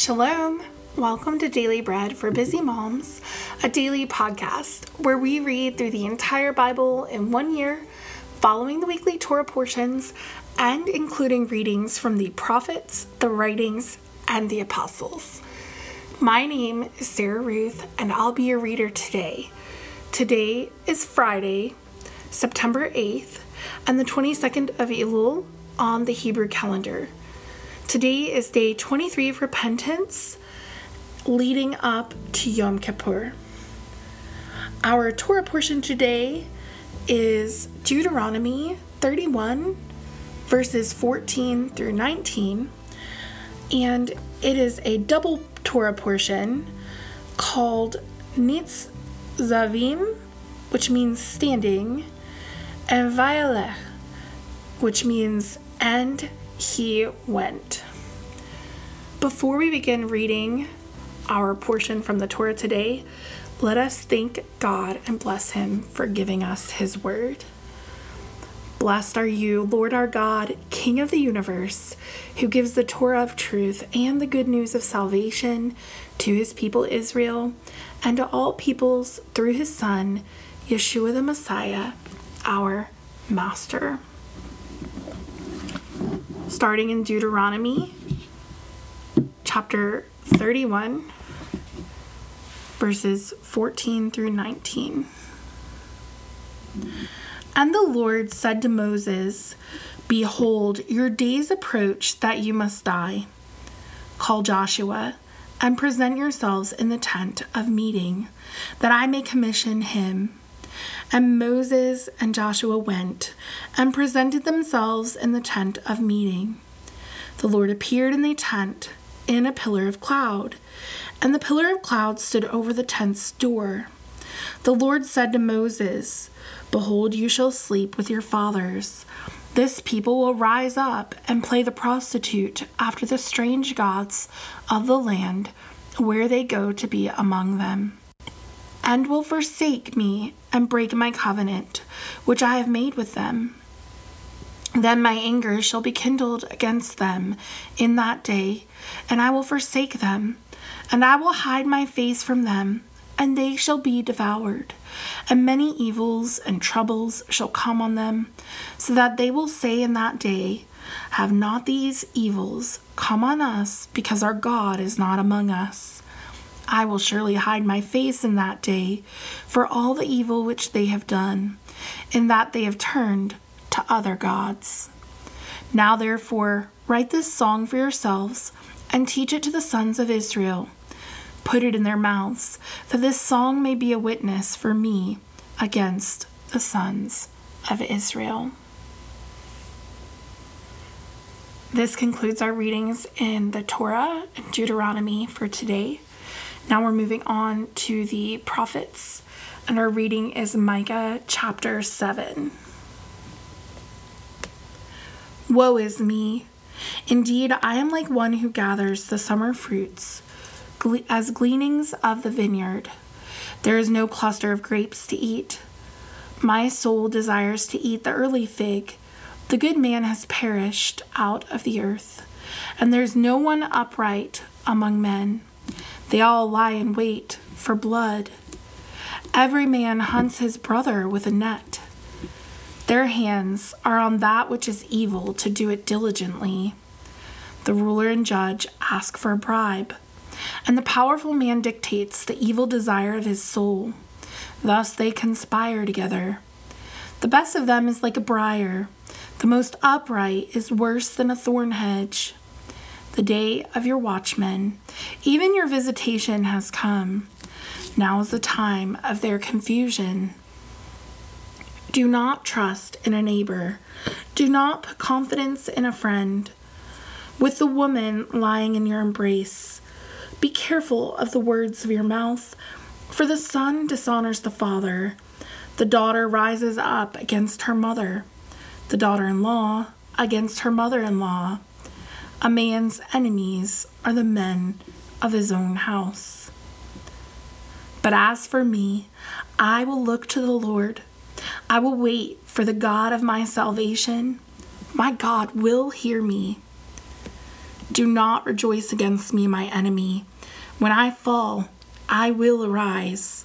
Shalom. Welcome to Daily Bread for Busy Moms, a daily podcast where we read through the entire Bible in one year, following the weekly Torah portions and including readings from the prophets, the writings, and the apostles. My name is Sarah Ruth, and I'll be your reader today. Today is Friday, September 8th, and the 22nd of Elul on the Hebrew calendar. Today is day 23 of repentance, leading up to Yom Kippur. Our Torah portion today is Deuteronomy 31, verses 14 through 19, and it is a double Torah portion called Nitz Zavim, which means standing, and Vayalech, which means and he went. Before we begin reading our portion from the Torah today, let us thank God and bless Him for giving us His word. Blessed are you, Lord our God, King of the universe, who gives the Torah of truth and the good news of salvation to His people Israel and to all peoples through His Son, Yeshua the Messiah, our Master starting in Deuteronomy chapter 31, verses 14 through 19. And the Lord said to Moses, Behold, your days approach that you must die. Call Joshua and present yourselves in the tent of meeting, that I may commission him and Moses and Joshua went and presented themselves in the tent of meeting. The Lord appeared in the tent in a pillar of cloud, and the pillar of cloud stood over the tent's door. The Lord said to Moses, Behold, you shall sleep with your fathers. This people will rise up and play the prostitute after the strange gods of the land where they go to be among them and will forsake me and break my covenant, which I have made with them. Then my anger shall be kindled against them in that day, and I will forsake them, and I will hide my face from them, and they shall be devoured. And many evils and troubles shall come on them, so that they will say in that day, Have not these evils come on us, because our God is not among us? I will surely hide my face in that day for all the evil which they have done, in that they have turned to other gods. Now, therefore, write this song for yourselves and teach it to the sons of Israel. Put it in their mouths, that this song may be a witness for me against the sons of Israel. This concludes our readings in the Torah and Deuteronomy for today. Now we're moving on to the prophets, and our reading is Micah chapter 7. Woe is me! Indeed, I am like one who gathers the summer fruits as gleanings of the vineyard. There is no cluster of grapes to eat. My soul desires to eat the early fig. The good man has perished out of the earth, and there's no one upright among men. They all lie in wait for blood. Every man hunts his brother with a net. Their hands are on that which is evil to do it diligently. The ruler and judge ask for a bribe, and the powerful man dictates the evil desire of his soul. Thus they conspire together. The best of them is like a briar, the most upright is worse than a thorn hedge the day of your watchmen. Even your visitation has come. Now is the time of their confusion. Do not trust in a neighbor. Do not put confidence in a friend. With the woman lying in your embrace, be careful of the words of your mouth, for the son dishonors the father. The daughter rises up against her mother, the daughter in law against her mother in law. A man's enemies are the men of his own house. But as for me, I will look to the Lord. I will wait for the God of my salvation. My God will hear me. Do not rejoice against me, my enemy. When I fall, I will arise.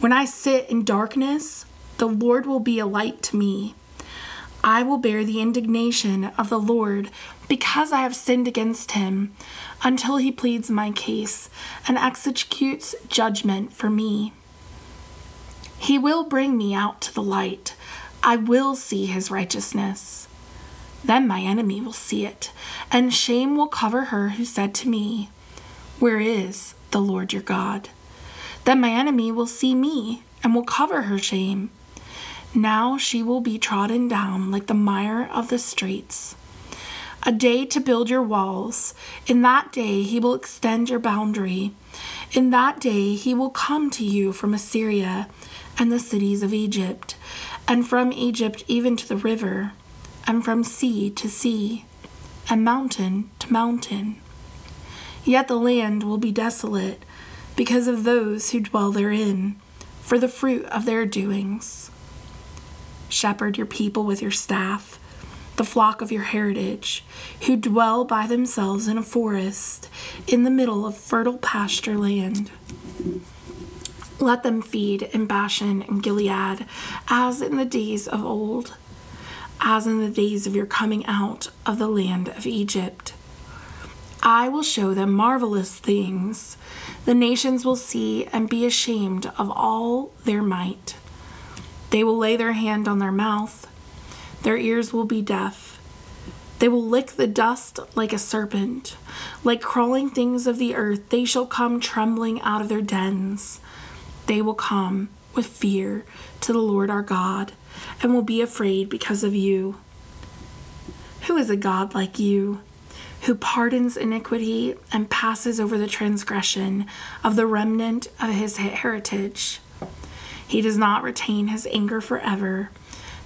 When I sit in darkness, the Lord will be a light to me. I will bear the indignation of the Lord because I have sinned against him until he pleads my case and executes judgment for me. He will bring me out to the light. I will see his righteousness. Then my enemy will see it, and shame will cover her who said to me, Where is the Lord your God? Then my enemy will see me and will cover her shame. Now she will be trodden down like the mire of the streets. A day to build your walls. In that day he will extend your boundary. In that day he will come to you from Assyria and the cities of Egypt, and from Egypt even to the river, and from sea to sea, and mountain to mountain. Yet the land will be desolate because of those who dwell therein, for the fruit of their doings. Shepherd your people with your staff, the flock of your heritage, who dwell by themselves in a forest, in the middle of fertile pasture land. Let them feed in Bashan and Gilead, as in the days of old, as in the days of your coming out of the land of Egypt. I will show them marvelous things. The nations will see and be ashamed of all their might. They will lay their hand on their mouth, their ears will be deaf. They will lick the dust like a serpent. Like crawling things of the earth, they shall come trembling out of their dens they will come with fear to the Lord our God and will be afraid because of you. Who is a God like you, who pardons iniquity and passes over the transgression of the remnant of his heritage? He does not retain his anger forever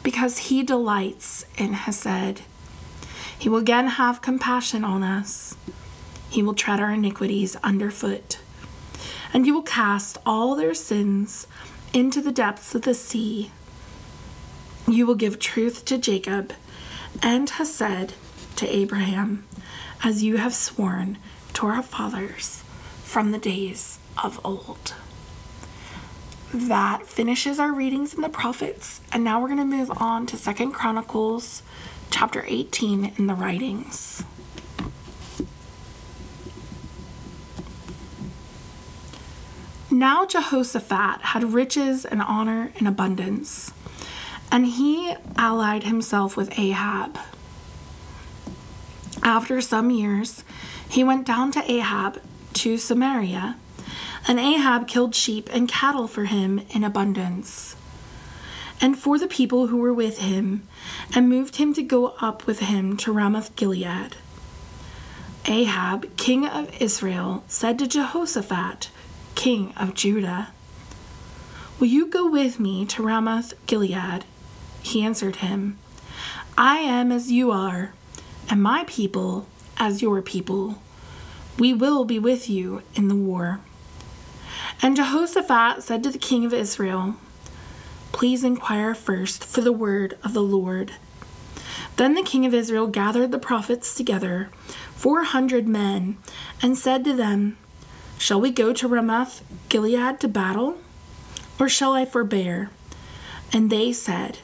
because he delights in Hesed. He will again have compassion on us. He will tread our iniquities underfoot and you will cast all their sins into the depths of the sea. You will give truth to Jacob and Hesed to Abraham, as you have sworn to our fathers from the days of old. That finishes our readings in the prophets, and now we're going to move on to Second Chronicles chapter 18 in the writings. Now Jehoshaphat had riches and honor and abundance, and he allied himself with Ahab. After some years, he went down to Ahab to Samaria, and Ahab killed sheep and cattle for him in abundance, and for the people who were with him, and moved him to go up with him to Ramoth Gilead. Ahab, king of Israel, said to Jehoshaphat, king of Judah. Will you go with me to Ramoth Gilead? He answered him, I am as you are, and my people as your people. We will be with you in the war. And Jehoshaphat said to the king of Israel, Please inquire first for the word of the Lord. Then the king of Israel gathered the prophets together, four hundred men, and said to them, Shall we go to Ramoth Gilead to battle? Or shall I forbear? And they said,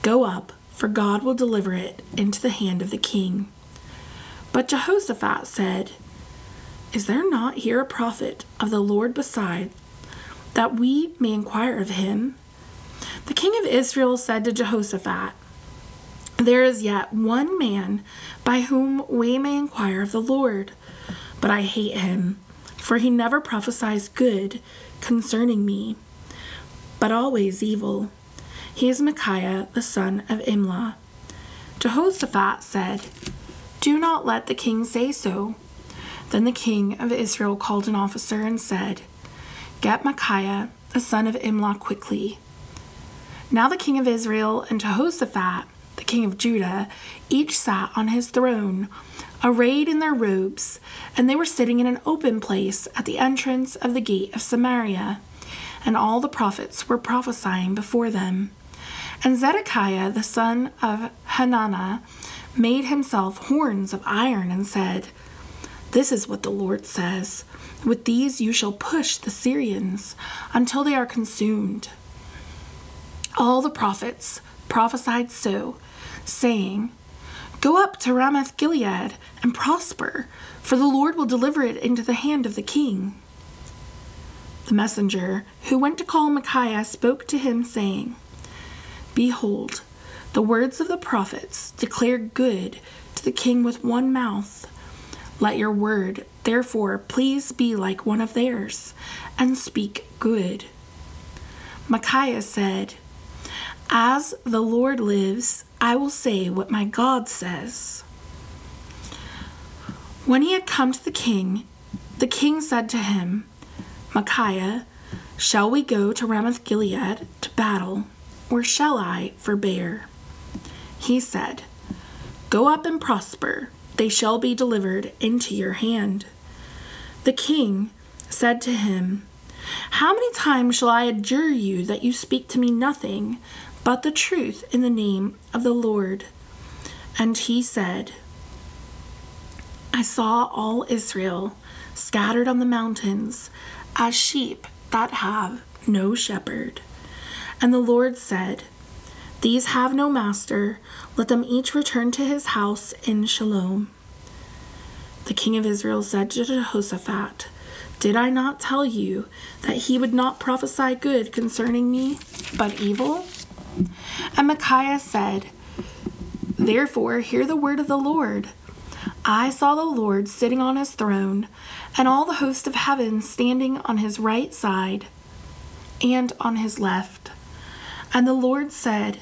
Go up, for God will deliver it into the hand of the king. But Jehoshaphat said, Is there not here a prophet of the Lord beside, that we may inquire of him? The king of Israel said to Jehoshaphat, There is yet one man by whom we may inquire of the Lord, but I hate him for he never prophesies good concerning me, but always evil. He is Micaiah, the son of Imlah. Jehoshaphat said, Do not let the king say so. Then the king of Israel called an officer and said, Get Micaiah, the son of Imlah, quickly. Now the king of Israel and Jehoshaphat, the king of Judah, each sat on his throne arrayed in their robes, and they were sitting in an open place at the entrance of the gate of Samaria. And all the prophets were prophesying before them. And Zedekiah, the son of Hananiah, made himself horns of iron and said, This is what the Lord says With these you shall push the Syrians until they are consumed. All the prophets prophesied so, saying, Go up to Ramoth Gilead and prosper, for the Lord will deliver it into the hand of the king. The messenger who went to call Micaiah spoke to him, saying, Behold, the words of the prophets declare good to the king with one mouth. Let your word, therefore, please be like one of theirs, and speak good. Micaiah said, As the Lord lives, I will say what my God says. When he had come to the king, the king said to him, Micaiah, shall we go to Ramoth Gilead to battle, or shall I forbear? He said, Go up and prosper, they shall be delivered into your hand. The king said to him, How many times shall I adjure you that you speak to me nothing but the truth in the name of the Lord. And he said, I saw all Israel scattered on the mountains as sheep that have no shepherd. And the Lord said, These have no master, let them each return to his house in Shalom. The king of Israel said to Jehoshaphat, Did I not tell you that he would not prophesy good concerning me, but evil? And Micaiah said, Therefore, hear the word of the Lord. I saw the Lord sitting on his throne, and all the host of heaven standing on his right side and on his left. And the Lord said,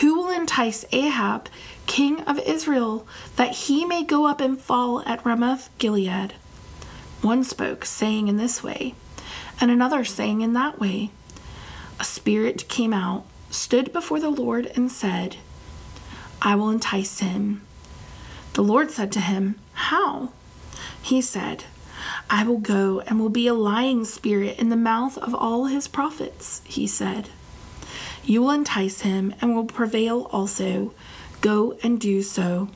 Who will entice Ahab, king of Israel, that he may go up and fall at Ramoth Gilead? One spoke, saying in this way, and another saying in that way. A spirit came out stood before the Lord and said, I will entice him. The Lord said to him, How? He said, I will go and will be a lying spirit in the mouth of all his prophets, he said. You will entice him and will prevail also. Go and do so.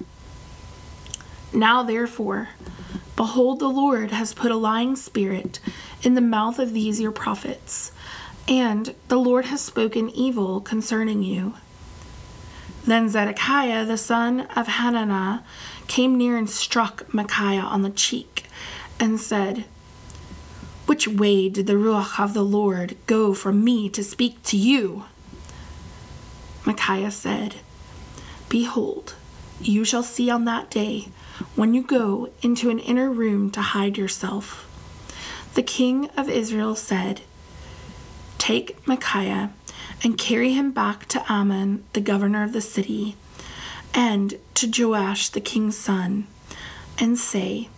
Now, therefore, behold, the Lord has put a lying spirit in the mouth of these your prophets and the Lord has spoken evil concerning you. Then Zedekiah the son of Hananiah came near and struck Micaiah on the cheek and said, Which way did the Ruach of the Lord go from me to speak to you? Micaiah said, Behold, you shall see on that day when you go into an inner room to hide yourself. The king of Israel said, Take Micaiah and carry him back to Amon, the governor of the city, and to Joash, the king's son, and say,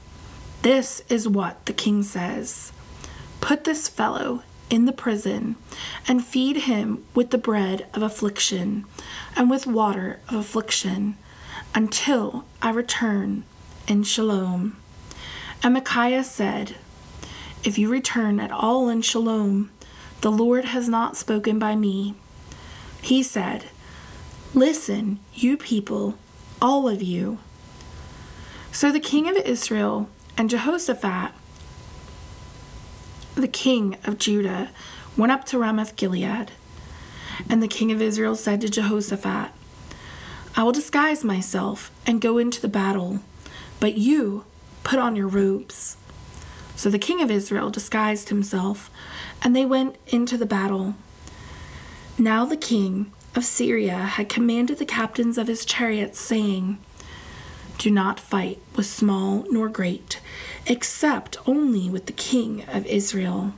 This is what the king says Put this fellow in the prison, and feed him with the bread of affliction and with water of affliction, until I return in shalom. And Micaiah said, If you return at all in shalom, the Lord has not spoken by me. He said, Listen, you people, all of you. So the king of Israel and Jehoshaphat, the king of Judah, went up to Ramoth Gilead. And the king of Israel said to Jehoshaphat, I will disguise myself and go into the battle, but you put on your robes. So the king of Israel disguised himself, and they went into the battle. Now the king of Syria had commanded the captains of his chariots, saying, Do not fight with small nor great, except only with the king of Israel.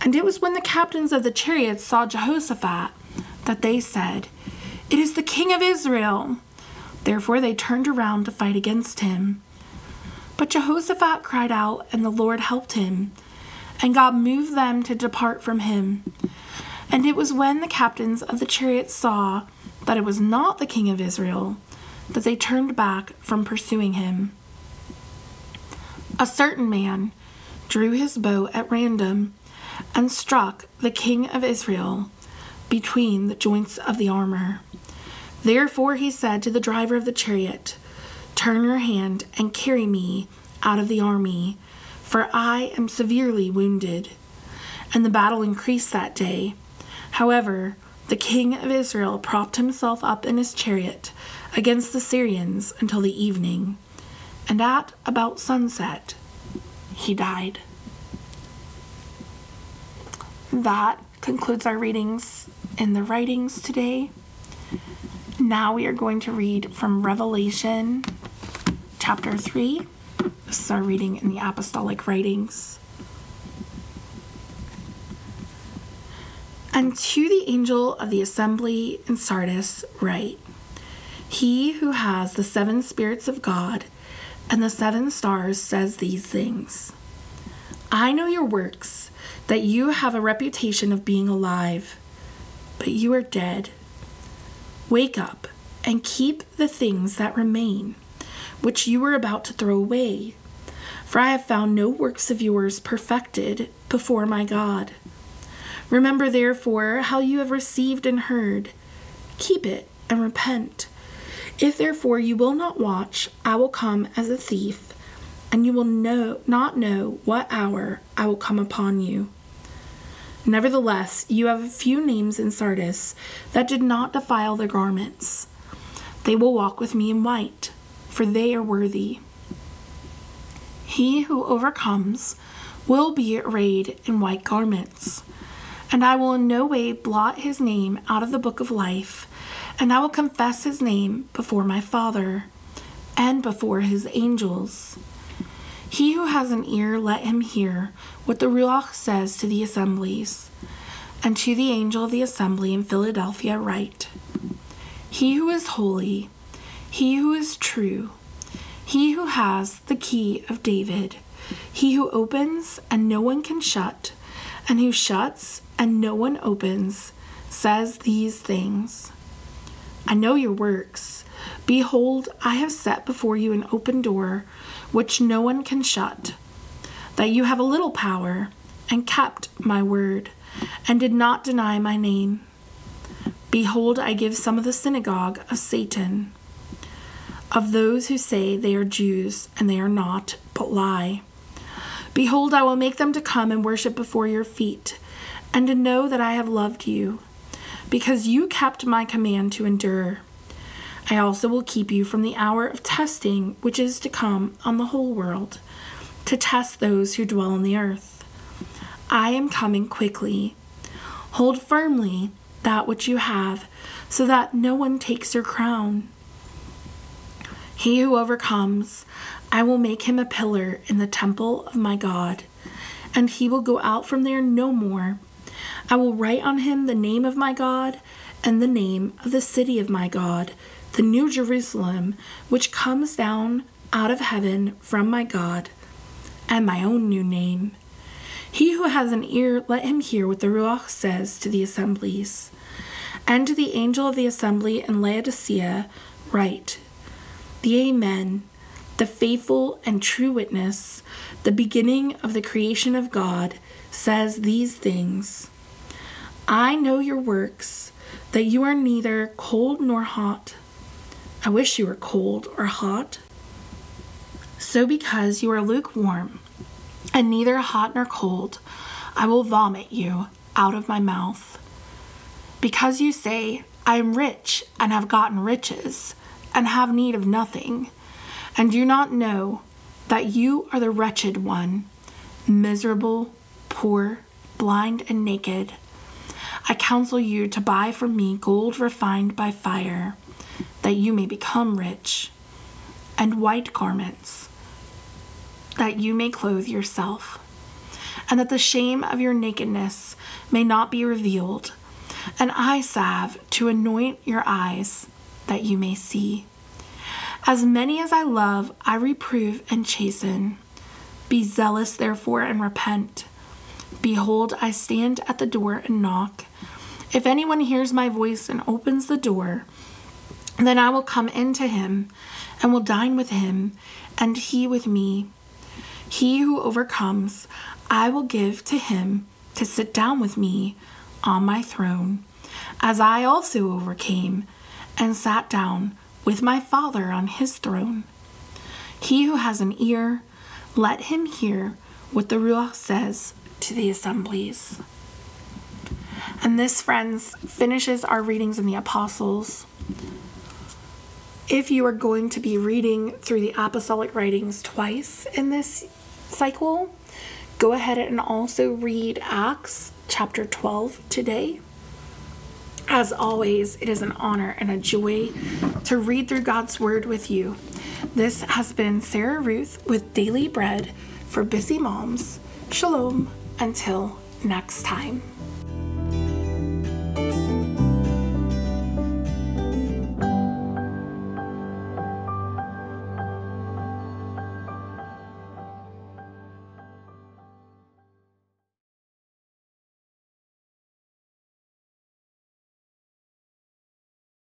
And it was when the captains of the chariots saw Jehoshaphat that they said, It is the king of Israel. Therefore they turned around to fight against him. But Jehoshaphat cried out, and the Lord helped him, and God moved them to depart from him. And it was when the captains of the chariots saw that it was not the king of Israel that they turned back from pursuing him. A certain man drew his bow at random and struck the king of Israel between the joints of the armor. Therefore he said to the driver of the chariot, Turn your hand and carry me out of the army, for I am severely wounded. And the battle increased that day. However, the king of Israel propped himself up in his chariot against the Syrians until the evening, and at about sunset he died. That concludes our readings in the writings today. Now we are going to read from Revelation chapter 3. This is our reading in the Apostolic Writings. And to the angel of the assembly in Sardis, write He who has the seven spirits of God and the seven stars says these things I know your works, that you have a reputation of being alive, but you are dead. Wake up and keep the things that remain, which you were about to throw away. For I have found no works of yours perfected before my God. Remember, therefore, how you have received and heard. Keep it and repent. If therefore you will not watch, I will come as a thief, and you will know, not know what hour I will come upon you. Nevertheless, you have a few names in Sardis that did not defile their garments. They will walk with me in white, for they are worthy. He who overcomes will be arrayed in white garments and I will in no way blot his name out of the book of life, and I will confess his name before my Father and before his angels. He who has an ear, let him hear what the Ruach says to the assemblies. And to the angel of the assembly in Philadelphia, write He who is holy, he who is true, he who has the key of David, he who opens and no one can shut, and who shuts and no one opens, says these things I know your works. Behold, I have set before you an open door, which no one can shut. That you have a little power, and kept my word, and did not deny my name. Behold, I give some of the synagogue of Satan, of those who say they are Jews, and they are not, but lie. Behold, I will make them to come and worship before your feet and to know that I have loved you, because you kept my command to endure. I also will keep you from the hour of testing which is to come on the whole world, to test those who dwell on the earth. I am coming quickly. Hold firmly that which you have, so that no one takes your crown. He who overcomes, I will make him a pillar in the temple of my God, and he will go out from there no more I will write on him the name of my God and the name of the city of my God, the new Jerusalem, which comes down out of heaven from my God, and my own new name. He who has an ear, let him hear what the Ruach says to the assemblies. And to the angel of the assembly in Laodicea, write The Amen, the faithful and true witness, the beginning of the creation of God, says these things. I know your works, that you are neither cold nor hot. I wish you were cold or hot. So, because you are lukewarm, and neither hot nor cold, I will vomit you out of my mouth. Because you say, I am rich and have gotten riches, and have need of nothing, and do not know that you are the wretched one, miserable, poor, blind, and naked. I counsel you to buy from me gold refined by fire, that you may become rich, and white garments, that you may clothe yourself, and that the shame of your nakedness may not be revealed, and eye salve to anoint your eyes, that you may see. As many as I love, I reprove and chasten. Be zealous, therefore, and repent. Behold, I stand at the door and knock. If anyone hears my voice and opens the door, then I will come into him and will dine with him, and he with me. He who overcomes, I will give to him to sit down with me on my throne, as I also overcame and sat down with my Father on his throne. He who has an ear, Let him hear what the Ruach says to the assemblies. And this, friends, finishes our readings in the Apostles. If you are going to be reading through the apostolic writings twice in this cycle, go ahead and also read Acts chapter 12 today. As always, it is an honor and a joy to read through God's Word with you. This has been Sarah Ruth with Daily Bread for Busy Moms. Shalom until next time.